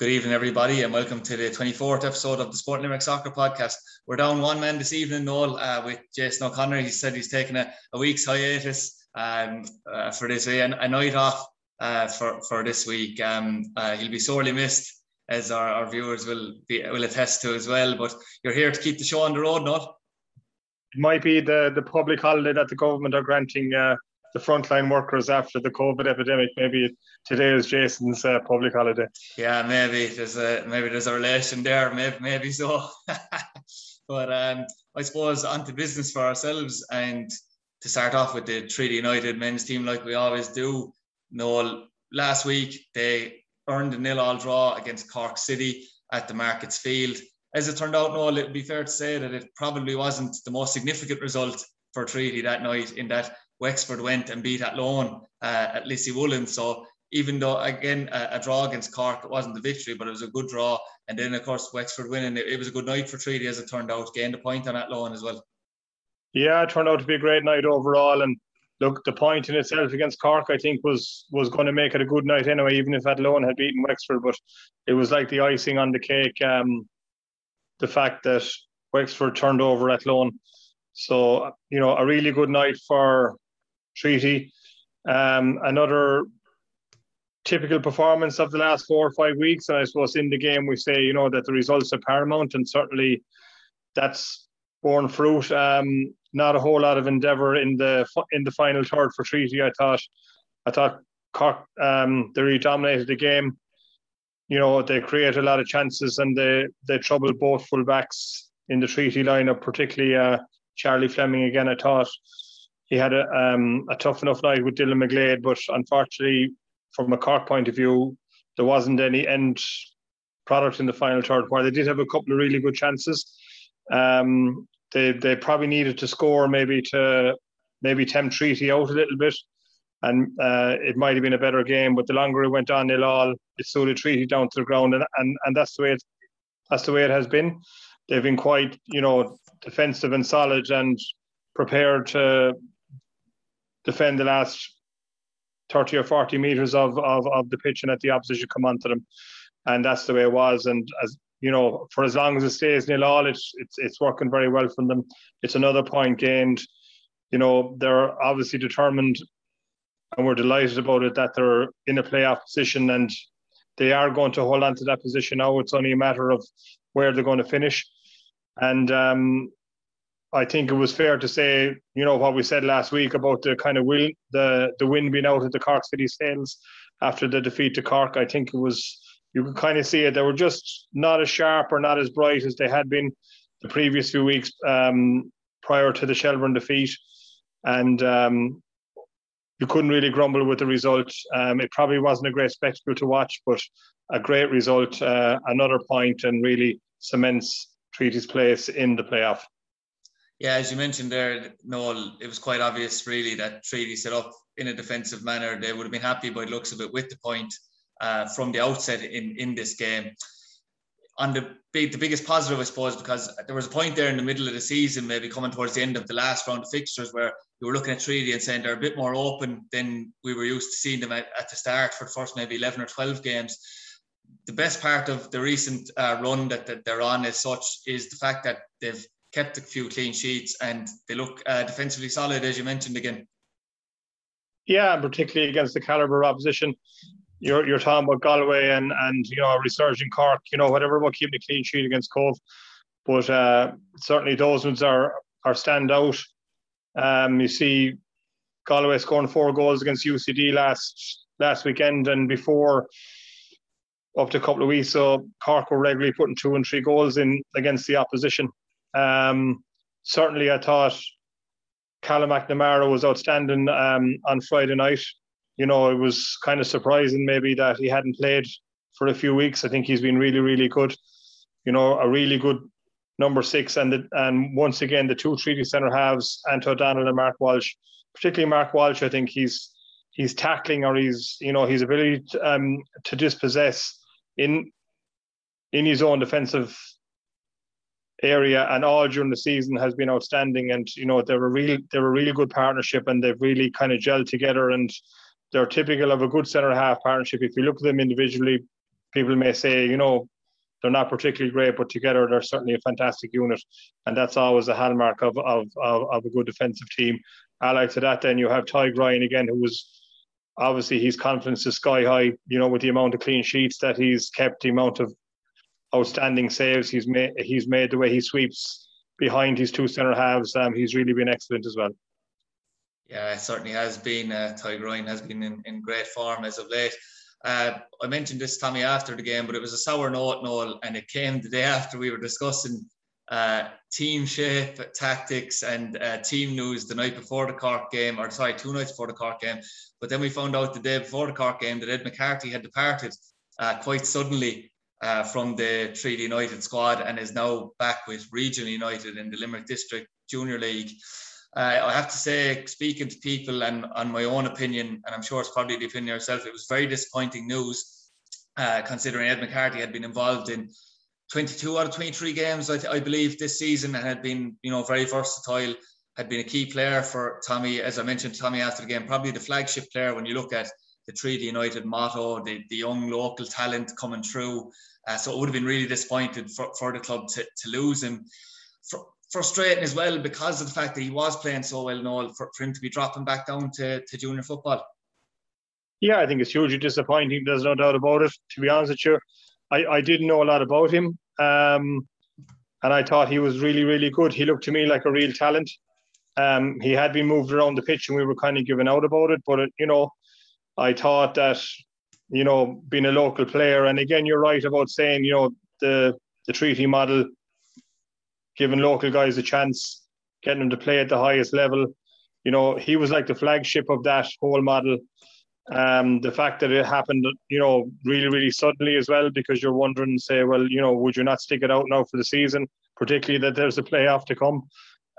Good evening, everybody, and welcome to the 24th episode of the Sport Limerick Soccer Podcast. We're down one man this evening, Noel, uh, with Jason O'Connor. He said he's taking a, a week's hiatus um, uh, for this week, a night off uh, for, for this week. Um, uh, he'll be sorely missed, as our, our, viewers will be, will attest to as well. But you're here to keep the show on the road, Noel. It might be the, the public holiday that the government are granting uh, the frontline workers after the COVID epidemic. Maybe today is Jason's uh, public holiday. Yeah, maybe there's a maybe there's a relation there. Maybe maybe so. but um, I suppose onto business for ourselves and to start off with the Treaty United men's team, like we always do. Noel, last week they earned a nil-all draw against Cork City at the Markets Field. As it turned out, Noel, it would be fair to say that it probably wasn't the most significant result for Treaty that night in that Wexford went and beat Athlone uh, at Lissywoollen. So even though again a, a, draw against Cork, it wasn't the victory, but it was a good draw. And then of course Wexford winning, it, it was a good night for Treaty as it turned out, gained a point on Athlone as well. Yeah, it turned out to be a great night overall. And look, the point in itself against Cork, I think, was was going to make it a good night anyway, even if Athlone had beaten Wexford. But it was like the icing on the cake. Um, the fact that Wexford turned over Athlone. So, you know, a really good night for Treaty. Um, another typical performance of the last four or five weeks. And I suppose in the game we say, you know, that the results are paramount, and certainly that's borne fruit. Um, not a whole lot of endeavour in the in the final third for Treaty. I thought, I thought Cork um, they really dominated the game. You know, they created a lot of chances and they they troubled both fullbacks in the Treaty lineup, particularly uh, Charlie Fleming again. I thought he had a, um, a tough enough night with Dylan McGlade, but unfortunately, from a Cork point of view, there wasn't any end product in the final third where they did have a couple of really good chances. Um, they they probably needed to score maybe to maybe tempt Treaty out a little bit, and uh, it might have been a better game. But the longer it went on, nil all, it suited Treaty down to the ground, and, and and that's the way it that's the way it has been. They've been quite you know defensive and solid and prepared to defend the last 30 or 40 meters of, of, of the pitch and let the opposition come onto them. And that's the way it was. And as you know, for as long as it stays nil all, it's it's it's working very well for them. It's another point gained. You know, they're obviously determined and we're delighted about it that they're in a playoff position and they are going to hold on to that position now. It's only a matter of where they're going to finish. And um, I think it was fair to say, you know, what we said last week about the kind of will the the wind being out of the Cork City sails after the defeat to Cork. I think it was you could kind of see it. They were just not as sharp or not as bright as they had been the previous few weeks um, prior to the Shelbourne defeat, and um, you couldn't really grumble with the result. Um, it probably wasn't a great spectacle to watch, but a great result, uh, another point, and really cements Treaty's place in the playoff. Yeah, as you mentioned there, Noel, it was quite obvious really that Treaty set up in a defensive manner. They would have been happy by looks of it with the point uh, from the outset in, in this game. On the big, the biggest positive, I suppose, because there was a point there in the middle of the season, maybe coming towards the end of the last round of fixtures, where you were looking at Treaty and saying they're a bit more open than we were used to seeing them at, at the start for the first maybe 11 or 12 games the best part of the recent uh, run that, that, they're on as such is the fact that they've kept a few clean sheets and they look uh, defensively solid, as you mentioned again. Yeah, particularly against the caliber opposition. You're, you're talking about Galway and, and you know, resurging Cork, you know, whatever about keeping a clean sheet against Cobh. But uh, certainly those ones are, are stand out. Um, you see Galway scoring four goals against UCD last last weekend and before up to a couple of weeks. So Cork were regularly putting two and three goals in against the opposition. Um, certainly, I thought Callum McNamara was outstanding um, on Friday night. You know, it was kind of surprising maybe that he hadn't played for a few weeks. I think he's been really, really good. You know, a really good number six, and the, and once again the two treaty centre halves, Anto O'Donnell and Mark Walsh. Particularly Mark Walsh, I think he's he's tackling or he's you know his ability to, um, to dispossess in in his own defensive area and all during the season has been outstanding. And you know they're a real they're a really good partnership and they've really kind of gelled together and they're typical of a good centre half partnership. If you look at them individually, people may say, you know, they're not particularly great, but together they're certainly a fantastic unit, and that's always a hallmark of of, of, of a good defensive team. Allied to that, then you have Tadhg Ryan again, who was obviously his confidence is sky high. You know, with the amount of clean sheets that he's kept, the amount of outstanding saves he's made, he's made the way he sweeps behind his two centre halves. Um, he's really been excellent as well. Yeah, it certainly has been. Uh, Tadhg Ryan has been in, in great form as of late. Uh, I mentioned this Tommy after the game, but it was a sour note, Noel, and it came the day after we were discussing uh, team shape, tactics, and uh, team news the night before the Cork game, or sorry, two nights before the Cork game. But then we found out the day before the Cork game that Ed McCarthy had departed uh, quite suddenly uh, from the Treaty United squad and is now back with Regional United in the Limerick District Junior League. Uh, I have to say, speaking to people and on my own opinion, and I'm sure it's probably the opinion yourself, it was very disappointing news, uh, considering Ed McCarthy had been involved in 22 out of 23 games, I, I, believe, this season, and had been, you know, very versatile. Had been a key player for Tommy, as I mentioned, Tommy after the game, probably the flagship player when you look at the Treaty United motto, the, the young local talent coming through. Uh, so it would have been really disappointed for, for the club to, to lose him. Frustrating as well because of the fact that he was playing so well and all for, for him to be dropping back down to, to junior football. Yeah, I think it's hugely disappointing. There's no doubt about it. To be honest with you, I, I didn't know a lot about him. Um, and I thought he was really, really good. He looked to me like a real talent. Um, he had been moved around the pitch and we were kind of giving out about it. But, it, you know, I thought that, you know, being a local player, and again, you're right about saying, you know, the, the treaty model giving local guys a chance, getting them to play at the highest level. You know, he was like the flagship of that whole model. Um, the fact that it happened, you know, really, really suddenly as well, because you're wondering, say, well, you know, would you not stick it out now for the season, particularly that there's a playoff to come?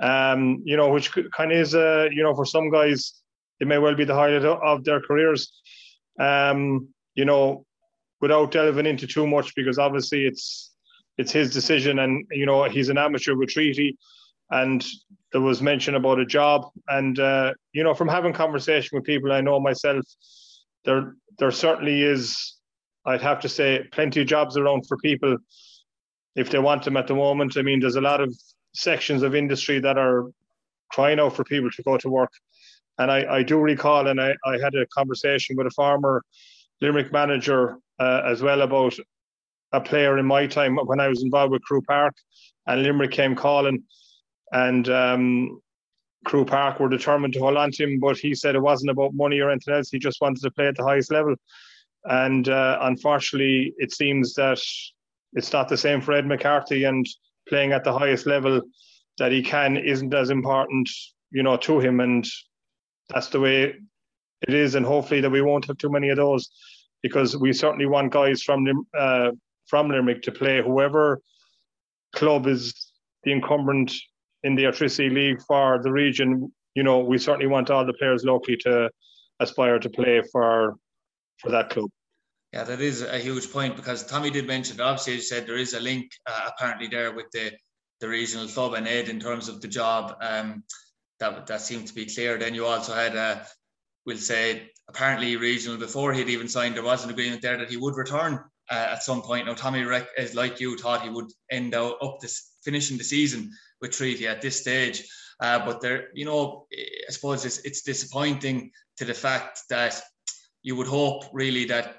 Um, you know, which kind of is, uh, you know, for some guys, it may well be the highlight of their careers. Um, you know, without delving into too much, because obviously it's it's his decision, and you know he's an amateur with treaty, and there was mention about a job, and uh, you know from having conversation with people I know myself, there there certainly is, I'd have to say, plenty of jobs around for people if they want them at the moment. I mean, there's a lot of sections of industry that are crying out for people to go to work. And I, I do recall, and I, I had a conversation with a former Limerick manager uh, as well about a player in my time when I was involved with Carew Park, and Limerick came calling, and um, Carew Park were determined to hold on to him, but he said it wasn't about money or anything else. He just wanted to play at the highest level, and uh, unfortunately, it seems that it's not the same for Ed McCarthy, and playing at the highest level that he can isn't as important, you know, to him, and that's the way it is, and hopefully that we won't have too many of those because we certainly want guys from uh, from Limerick to play whoever club is the incumbent in the Airtricity League for the region. You know, we certainly want all the players locally to aspire to play for for that club. Yeah, that is a huge point because Tommy did mention, obviously, you said there is a link uh, apparently there with the, the regional club and Ed in terms of the job. Um, that that seemed to be clear. Then you also had, a, we'll say, apparently regional before he'd even signed. There was an agreement there that he would return uh, at some point. Now, Tommy, is like you, thought he would end up this finishing the season with Treaty at this stage. Uh, but there, you know, I suppose it's, it's disappointing to the fact that you would hope really that,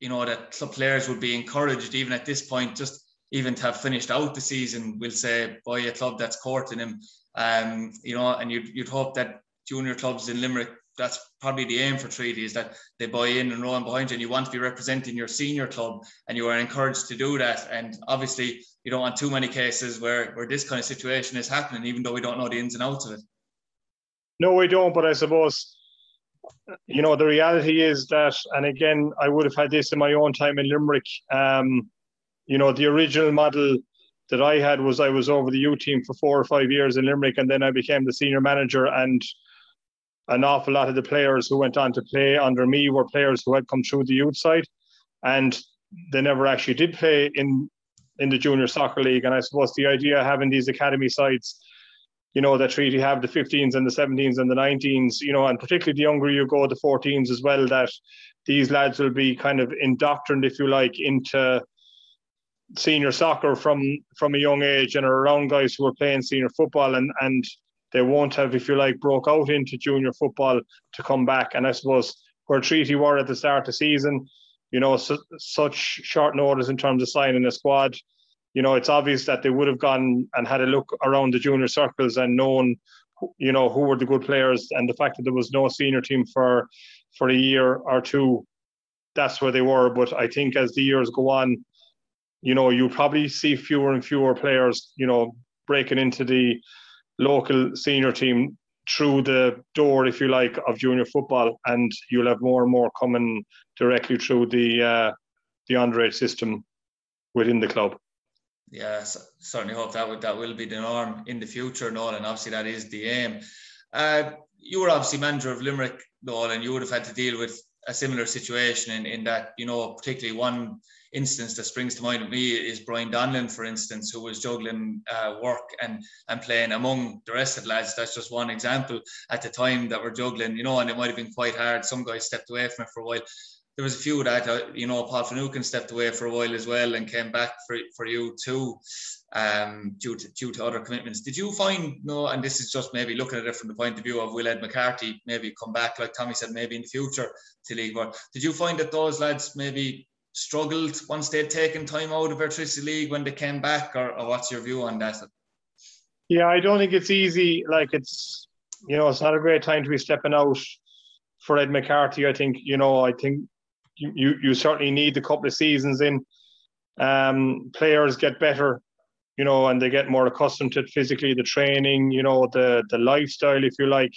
you know, that club players would be encouraged even at this point, just even to have finished out the season, we'll say, by a club that's courting him. Um, you know, and you'd, you'd hope that junior clubs in Limerick that's probably the aim for Treaty is that they buy in and run behind you and you want to be representing your senior club and you are encouraged to do that. And obviously you don't want too many cases where, where this kind of situation is happening, even though we don't know the ins and outs of it. No, we don't, but I suppose you know the reality is that and again I would have had this in my own time in Limerick. Um, you know, the original model that I had was I was over the U team for four or five years in Limerick and then I became the senior manager and an awful lot of the players who went on to play under me were players who had come through the youth side, and they never actually did play in in the junior soccer league. And I suppose the idea of having these academy sides, you know, that really have the 15s and the 17s and the 19s, you know, and particularly the younger you go, the 14s as well, that these lads will be kind of indoctrined, if you like, into senior soccer from from a young age and are around guys who are playing senior football and and they won't have, if you like, broke out into junior football to come back. And I suppose where Treaty were at the start of the season, you know, su- such short notice in terms of signing a squad, you know, it's obvious that they would have gone and had a look around the junior circles and known, you know, who were the good players. And the fact that there was no senior team for for a year or two, that's where they were. But I think as the years go on, you know, you probably see fewer and fewer players, you know, breaking into the local senior team through the door, if you like, of junior football, and you'll have more and more coming directly through the uh, the underage system within the club. Yeah, certainly hope that would, that will be the norm in the future, Noel, and obviously that is the aim. Uh, you were obviously manager of Limerick, Noel, and you would have had to deal with a similar situation in, in that, you know, particularly one instance that springs to mind with me is Brian Donlan, for instance, who was juggling uh, work and and playing among the rest of the lads. That's just one example at the time that we're juggling, you know, and it might have been quite hard. Some guys stepped away from it for a while. There was a few that, uh, you know, Paul Finucane stepped away for a while as well and came back for, for you too, um, due to due to other commitments. Did you find no? And this is just maybe looking at it from the point of view of Will Ed McCarthy, maybe come back like Tommy said, maybe in the future to league. But did you find that those lads maybe struggled once they'd taken time out of Airtricity League when they came back, or, or what's your view on that? Yeah, I don't think it's easy. Like it's, you know, it's not a great time to be stepping out for Ed McCarthy. I think, you know, I think you you, certainly need a couple of seasons in. Um, players get better, you know, and they get more accustomed to it physically, the training, you know, the the lifestyle, if you like.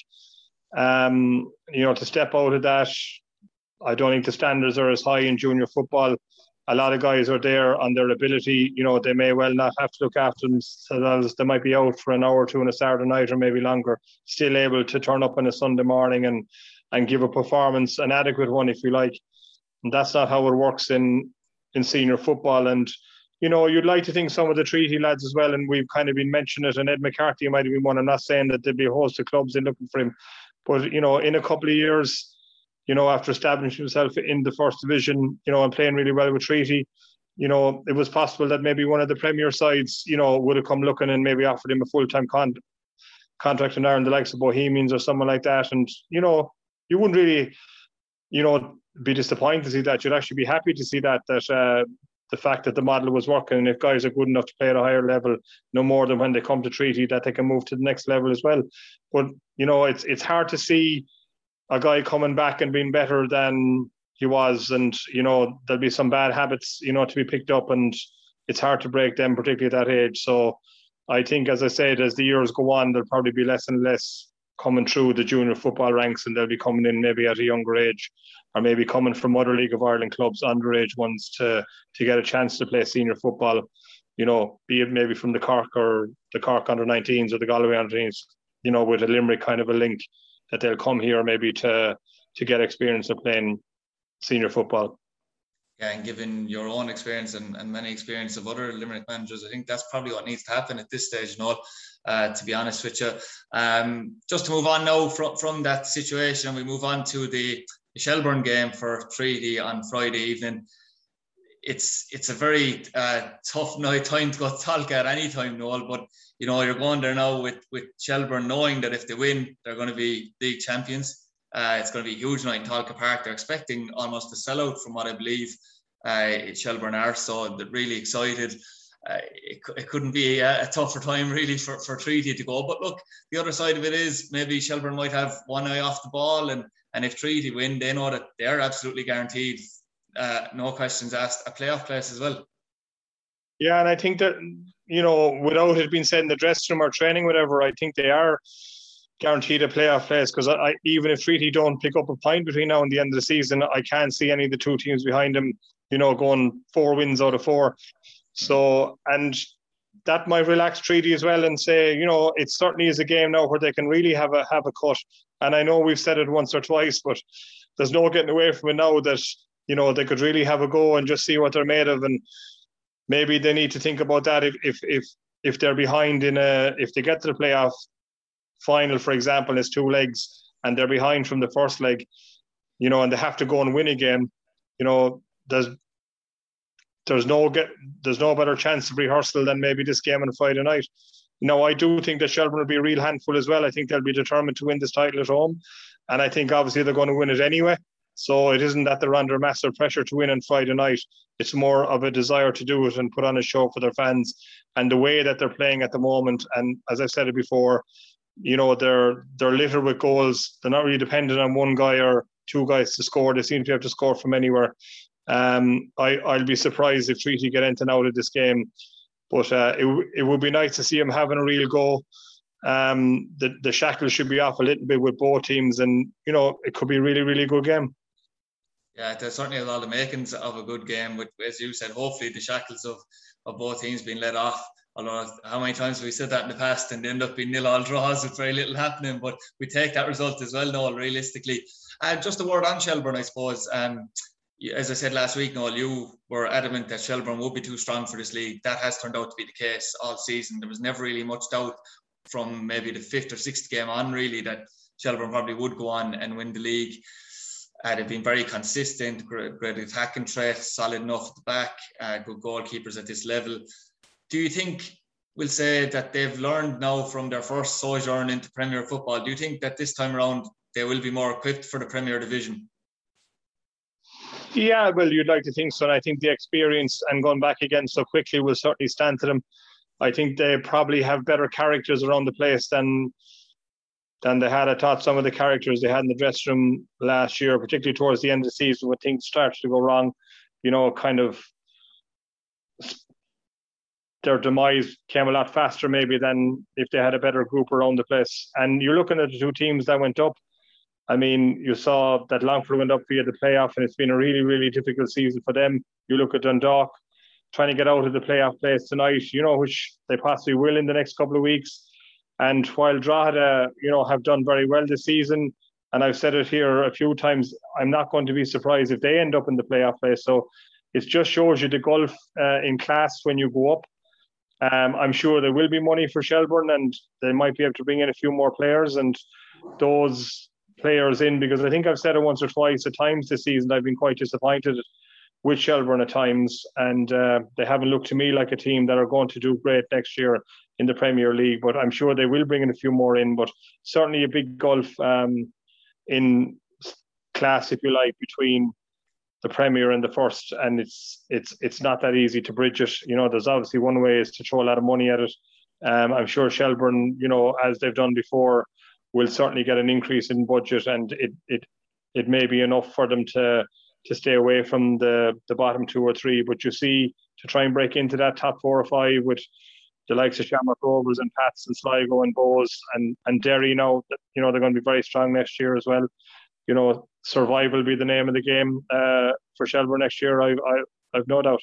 Um, you know, to step out of that, I don't think the standards are as high in junior football. A lot of guys are there on their ability. You know, they may well not have to look after themselves. They might be out for an hour or two on a Saturday night or maybe longer, still able to turn up on a Sunday morning and and give a performance, an adequate one, if you like. And that's not how it works in in senior football. And you know, you'd like to think some of the treaty lads as well, and we've kind of been mentioning it, and Ed McCarthy might have been one. I'm not saying that there'd be a host of clubs in looking for him, but you know, in a couple of years, you know, after establishing himself in the first division, you know, and playing really well with Treaty, you know, it was possible that maybe one of the Premier sides, you know, would have come looking and maybe offered him a full time con- contract in Ireland, the likes of Bohemians or someone like that. And, you know, you wouldn't really, you know, be disappointed to see that. You'd actually be happy to see that, that, uh, the fact that the model was working and if guys are good enough to play at a higher level no more than when they come to treaty that they can move to the next level as well but you know it's it's hard to see a guy coming back and being better than he was, and you know there'll be some bad habits, you know, to be picked up, and it's hard to break them, particularly at that age. So I think, as I said, as the years go on, there'll probably be less and less coming through the junior football ranks, and they'll be coming in maybe at a younger age, or maybe coming from other League of Ireland clubs, underage ones, to to get a chance to play senior football. You know, be it maybe from the Cork or the Cork under 19s or the Galway under 19s. You know, with a Limerick kind of a link that they'll come here maybe to to get experience of playing senior football. Yeah, and given your own experience and, and many experience of other Limerick managers, I think that's probably what needs to happen at this stage, Noel, uh, to be honest with you. Um, just to move on now from, from that situation, we move on to the Shelbourne game for Treaty on Friday evening. It's it's a very uh, tough night time to go talk at any time, Noel, but you know, you're going there now with with Shelbourne knowing that if they win, they're going to be league champions. Uh, it's going to be a huge night in Tolka Park. They're expecting almost a sellout from what I believe uh, Shelbourne are. So they're really excited. Uh, it, it couldn't be a, a, tougher time really for, for Treaty to go. But look, the other side of it is maybe Shelbourne might have one eye off the ball, and and if Treaty win, they know that they're absolutely guaranteed, uh, no questions asked, a playoff place as well. Yeah, and I think that you know, without it being said in the dressing room or training, whatever, I think they are guaranteed a playoff place because I, even if Treaty don't pick up a point between now and the end of the season, I can't see any of the two teams behind them, you know, going four wins out of four. So, and that might relax Treaty as well and say, you know, it certainly is a game now where they can really have a have a cut. And I know we've said it once or twice, but there's no getting away from it now that you know they could really have a go and just see what they're made of and maybe they need to think about that if if if if they're behind in a if they get to the playoff final, for example, is two legs and they're behind from the first leg. you know, and they have to go and win a game, you know, there's there's no get there's no better chance of rehearsal than maybe this game on Friday night. Know, I do think that Shelbourne will be a real handful as well. I think they'll be determined to win this title at home, and I think obviously they're going to win it anyway. So it isn't that they're under massive pressure to win on Friday night. It's more of a desire to do it and put on a show for their fans. And the way that they're playing at the moment, and as I've said it before, you know, they're they're littered with goals. They're not really dependent on one guy or two guys to score. They seem to have to score from anywhere. Um, I, I'll be surprised if Treaty get anything out of this game. But uh, it, it would be nice to see him having a real go. Um, the, the shackles should be off a little bit with both teams, and you know it could be a really, really good game. Yeah, there's certainly a lot of makings of a good game. With, as you said, hopefully the shackles of, of both teams being let off. Although how many times have we said that in the past and end up being nil all draws with very little happening, but we take that result as well, Noel, realistically. Uh, just a word on Shelbourne, I suppose. Um, as I said last week, Noel, you were adamant that Shelbourne would be too strong for this league. That has turned out to be the case all season. There was never really much doubt from maybe the fifth or sixth game on, really, that Shelbourne probably would go on and win the league. Uh, they've been very consistent, great, great attacking threat, solid enough at the back, uh, good goalkeepers at this level. Do you think we'll say that they've learned now from their first sojourn into Premier football? Do you think that this time around they will be more equipped for the Premier Division? Yeah, well, you'd like to think so. And I think the experience and going back again so quickly will certainly stand to them. I think they probably have better characters around the place than than they had. I thought some of the characters they had in the dressing room last year, particularly towards the end of the season when things started to go wrong, you know, kind of their demise came a lot faster maybe than if they had a better group around the place. And you're looking at the two teams that went up. I mean, you saw that Longford went up via the playoff, and it's been a really, really difficult season for them. You look at Dundalk trying to get out of the playoff place tonight, you know, which they possibly will in the next couple of weeks. And while Drogheda, you know, have done very well this season, and I've said it here a few times, I'm not going to be surprised if they end up in the playoff place. So it just shows you the gulf uh, in class when you go up. Um, I'm sure there will be money for Shelbourne, and they might be able to bring in a few more players. And those players in because I think I've said it once or twice at times this season. I've been quite disappointed with Shelbourne at times, and uh, they haven't looked to me like a team that are going to do great next year in the Premier League. But I'm sure they will bring in a few more in. But certainly a big gulf um, in class, if you like, between the Premier and the First, and it's it's it's not that easy to bridge it. You know, there's obviously one way is to throw a lot of money at it. Um, I'm sure Shelbourne, you know, as they've done before, will certainly get an increase in budget, and it it it may be enough for them to to stay away from the the bottom two or three. But you see, to try and break into that top four or five with the likes of Shamrock Rovers and Pats and Sligo and Bohs and and Derry now, you know they're going to be very strong next year as well. You know, survival will be the name of the game uh, for Shelbourne next year. I I I've no doubt.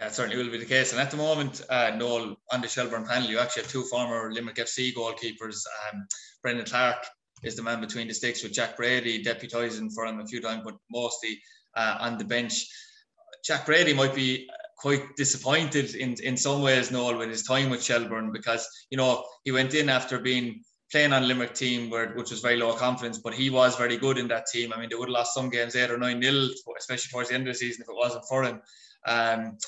It certainly will be the case. And at the moment, uh, Noel, on the Shelbourne panel, you actually have two former Limerick FC goalkeepers. Um, Brendan Clarke is the man between the sticks with Jack Brady, deputising for him a few times, but mostly uh, on the bench. Jack Brady might be quite disappointed in, in some ways, Noel, with his time with Shelbourne because, you know, he went in after being playing on Limerick team where which was very low confidence, but he was very good in that team. I mean, they would have lost some games eight or nine nil, especially towards the end of the season if it wasn't for him. Um,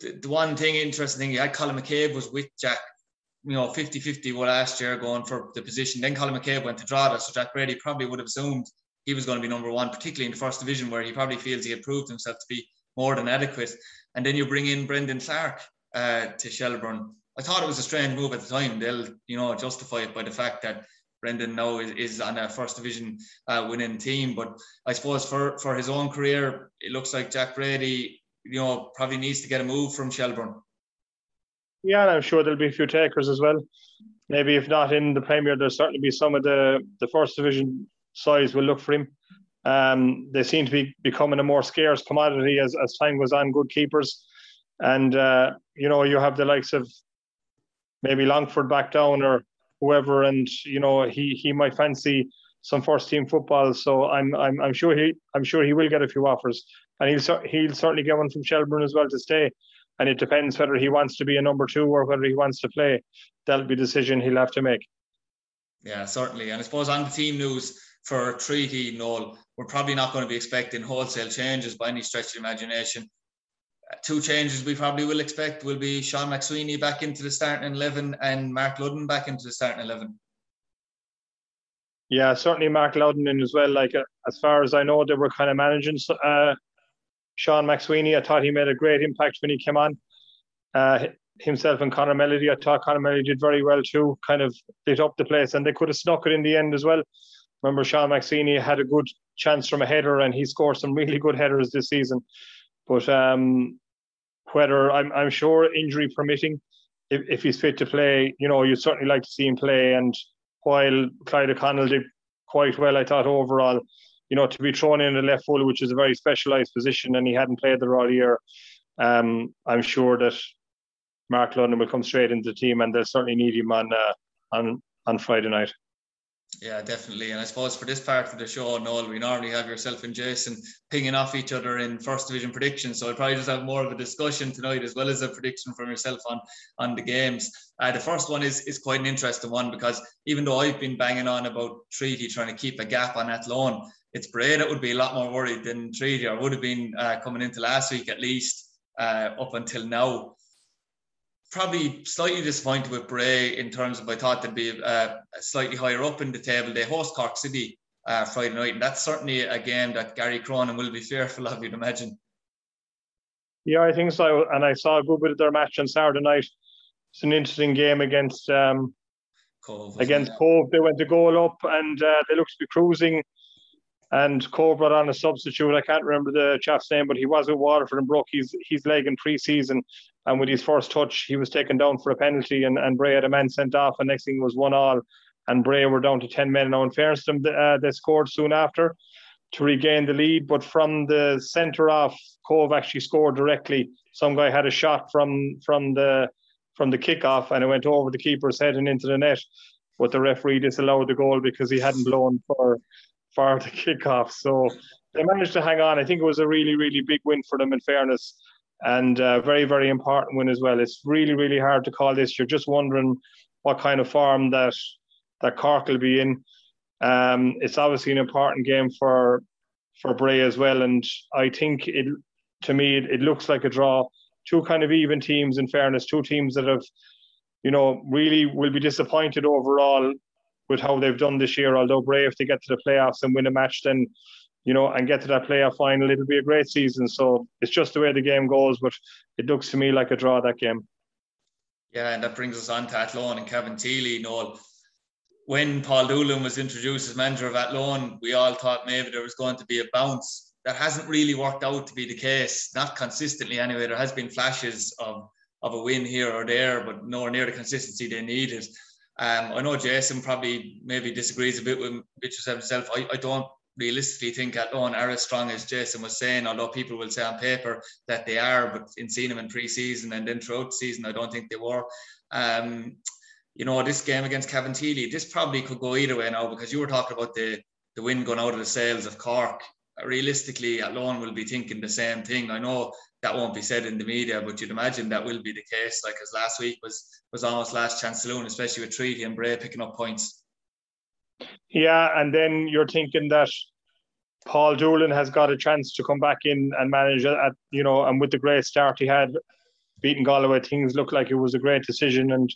the, the, one thing, interesting thing, you had Colin McCabe was with Jack, you know, 50 50 last year going for the position. Then Colin McCabe went to Drogheda, so Jack Brady probably would have assumed he was going to be number one, particularly in the first division where he probably feels he had proved himself to be more than adequate. And then you bring in Brendan Clarke uh, to Shelbourne. I thought it was a strange move at the time. They'll, you know, justify it by the fact that Brendan now is, is on a first division uh, winning team. But I suppose for, for his own career, it looks like Jack Brady you know, probably needs to get a move from Shelbourne. Yeah, and I'm sure there'll be a few takers as well. Maybe if not in the Premier, there'll certainly be some of the the first division sides will look for him. Um, they seem to be becoming a more scarce commodity as, as time goes on. Good keepers, and uh, you know you have the likes of maybe Longford back down or whoever, and you know he he might fancy some first team football. So I'm I'm I'm sure he I'm sure he will get a few offers and he'll he'll certainly get one from Shelbourne as well to stay. And it depends whether he wants to be a number two or whether he wants to play. That'll be a decision he'll have to make. Yeah, certainly. And I suppose on the team news, for Treaty, Noel, we're probably not going to be expecting wholesale changes by any stretch of the imagination. Two changes we probably will expect will be Sean McSweeney back into the starting 11 and Mark Ludden back into the starting 11. Yeah, certainly Mark in as well. Like, uh, as far as I know, they were kind of managing uh, Sean McSweeney. I thought he made a great impact when he came on. Uh, himself and Connor Melody, I thought Connor Melody did very well too, kind of lit up the place, and they could have snuck it in the end as well. Remember, Sean McSweeney had a good chance from a header, and he scored some really good headers this season. But um, whether I'm, I'm sure injury permitting, if, if he's fit to play, you know, you'd certainly like to see him play. And while Clyde O'Connell did quite well, I thought overall, you know, to be thrown in the left full, which is a very specialised position, and he hadn't played there all year, um, I'm sure that Mark Ludden will come straight into the team, and they'll certainly need him on uh, on on Friday night. Yeah, definitely. And I suppose for this part of the show, Noel, we normally have yourself and Jason pinging off each other in first division predictions. So I'll probably just have more of a discussion tonight as well as a prediction from yourself on on the games. Uh, the first one is is quite an interesting one because even though I've been banging on about Treaty trying to keep a gap on Athlone, it's that would be a lot more worried than Treaty or would have been uh, coming into last week at least uh, up until now probably slightly disappointed with Bray in terms of I thought they'd be uh, slightly higher up in the table. They host Cork City uh, Friday night, and that's certainly a game that Gary Cronin will be fearful of, you'd imagine. Yeah, I think so. And I saw a good bit of their match on Saturday night. It's an interesting game against um, Cobh, against it? Cobh. They went to goal up and uh, they looked to be cruising. And Cobh brought on a substitute. I can't remember the chap's name, but he was with Waterford and broke his, his leg in pre season. And with his first touch, he was taken down for a penalty, and, and Bray had a man sent off. And next thing was one all, and Bray were down to ten men. Now, in fairness them, uh, they scored soon after to regain the lead. But from the centre off, Cobh actually scored directly. Some guy had a shot from from the from the kickoff, and it went over the keeper's head and into the net. But the referee disallowed the goal because he hadn't blown for for the kickoff. So they managed to hang on. I think it was a really, really big win for them. In fairness, and a very, very important win as well. It's really, really hard to call this. You're just wondering what kind of form that that Cork will be in. Um, it's obviously an important game for for Bray as well, and I think it to me it, it looks like a draw. Two kind of even teams. In fairness, two teams that have, you know, really will be disappointed overall with how they've done this year. Although Bray, if they get to the playoffs and win a match, then you know, and get to that playoff final, it'll be a great season. So it's just the way the game goes, but it looks to me like a draw that game. Yeah, and that brings us on to Athlone and Cabinteely, Noel. When Paul Doolan was introduced as manager of Athlone, we all thought maybe there was going to be a bounce. That hasn't really worked out to be the case, not consistently anyway. There has been flashes of, of a win here or there, but nowhere near the consistency they needed. Um, I know Jason probably maybe disagrees a bit with Mitchell himself. I, I don't realistically think Athlone are as strong as Jason was saying, although people will say on paper that they are, but in seeing them in pre-season and then throughout the season, I don't think they were. Um, you know, this game against Cabinteely, this probably could go either way now because you were talking about the, the wind going out of the sails of Cork. Realistically, Athlone will be thinking the same thing. I know that won't be said in the media, but you'd imagine that will be the case. Like as last week was was almost last chance saloon, especially with Treaty and Bray picking up points. Yeah, and then you're thinking that Paul Doolan has got a chance to come back in and manage at you know, and with the great start he had, beating Galway, things look like it was a great decision, and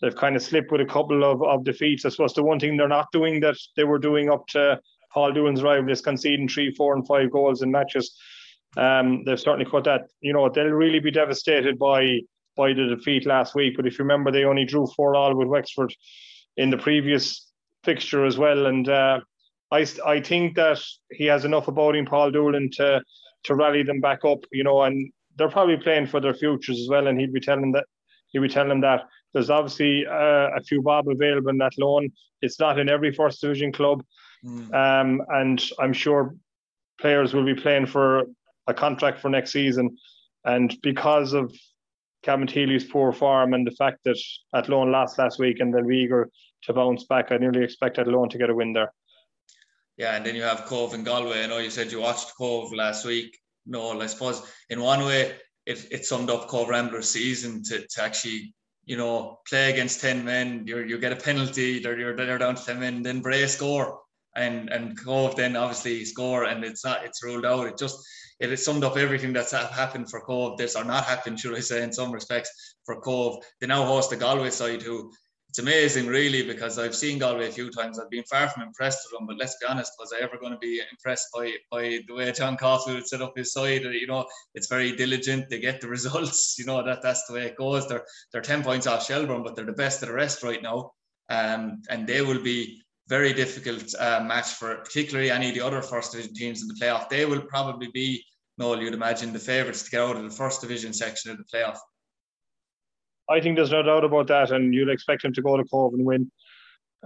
they've kind of slipped with a couple of, of defeats. I suppose the one thing they're not doing that they were doing up to Paul Doolan's rival is conceding three, four, and five goals in matches. Um, they've certainly cut that. You know, they'll really be devastated by by the defeat last week. But if you remember, they only drew four all with Wexford in the previous fixture as well. And uh, I I think that he has enough about him, Paul Doolan, to to rally them back up. You know, and they're probably playing for their futures as well. And he'd be telling that he'd be telling them that there's obviously uh, a few bob available in Athlone. It's not in every first division club, mm. um, and I'm sure players will be playing for a contract for next season. And because of Cabinteely's poor form and the fact that Athlone lost last week and they'll be eager to bounce back. I nearly expected Athlone to get a win there. Yeah, and then you have Cobh and Galway. I know you said you watched Cobh last week. No, I suppose in one way it, it summed up Cobh Ramblers' season to, to actually, you know, play against 10 men. you you get a penalty, they're, you're, they're down to 10 men, then Bray score. and and Cobh then obviously score, and it's not it's ruled out. It just it summed up everything that's happened for Cobh, This or not happened, should I say, in some respects for Cobh. They now host the Galway side, who it's amazing, really, because I've seen Galway a few times. I've been far from impressed with them, but let's be honest, was I ever going to be impressed by by the way John would set up his side? You know, it's very diligent. They get the results. You know that that's the way it goes. They're they're ten points off Shelbourne, but they're the best of the rest right now, um, and they will be very difficult uh, match for particularly any of the other first division teams in the playoff. They will probably be, Noel, you'd imagine, the favourites to get out of the first division section of the playoff. I think there's no doubt about that, and you'd expect him to go to Cobh and win.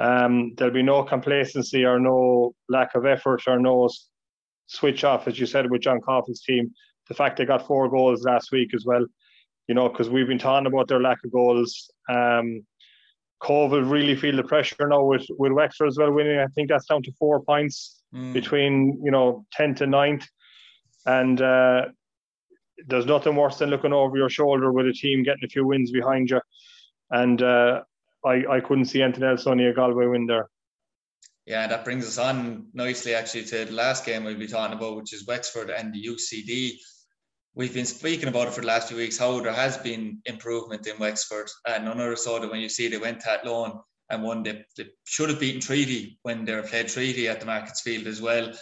Um, there'll be no complacency or no lack of effort or no switch off, as you said, with John Caulfield's team. The fact they got four goals last week as well, you know, because we've been talking about their lack of goals. Um, Cobh will really feel the pressure now with, with Wexford as well winning. I think that's down to four points mm. between, you know, 10th and 9th. And uh, there's nothing worse than looking over your shoulder with a team getting a few wins behind you. And uh, I, I couldn't see anything else only a Galway win there. Yeah, that brings us on nicely actually to the last game we'll be talking about, which is Wexford and the UCD. We've been speaking about it for the last few weeks, how there has been improvement in Wexford. And none other that when you see they went Athlone and won, they, they should have beaten Treaty when they played Treaty at the Markets Field as well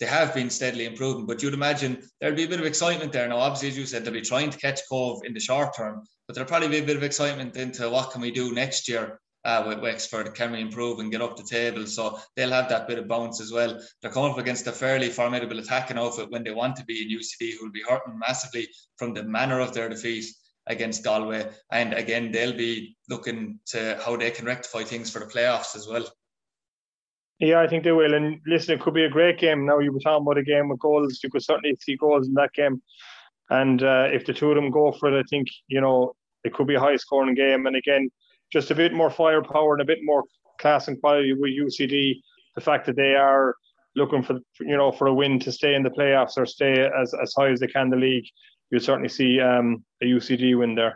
they have been steadily improving. But you'd imagine there'd be a bit of excitement there. Now, obviously, as you said, they'll be trying to catch Cobh in the short term, but there'll probably be a bit of excitement into what can we do next year uh, with Wexford? Can we improve and get up the table? So they'll have that bit of bounce as well. They're coming up against a fairly formidable attacking outfit when they want to be in UCD, who will be hurting massively from the manner of their defeat against Galway. And again, they'll be looking to how they can rectify things for the playoffs as well. Yeah, I think they will. And listen, it could be a great game. Now you were talking about a game with goals. You could certainly see goals in that game. And uh, if the two of them go for it, I think you know it could be a high scoring game. And again, just a bit more firepower and a bit more class and quality with UCD. The fact that they are looking for you know for a win to stay in the playoffs or stay as, as high as they can the league, you'll certainly see um, a UCD win there.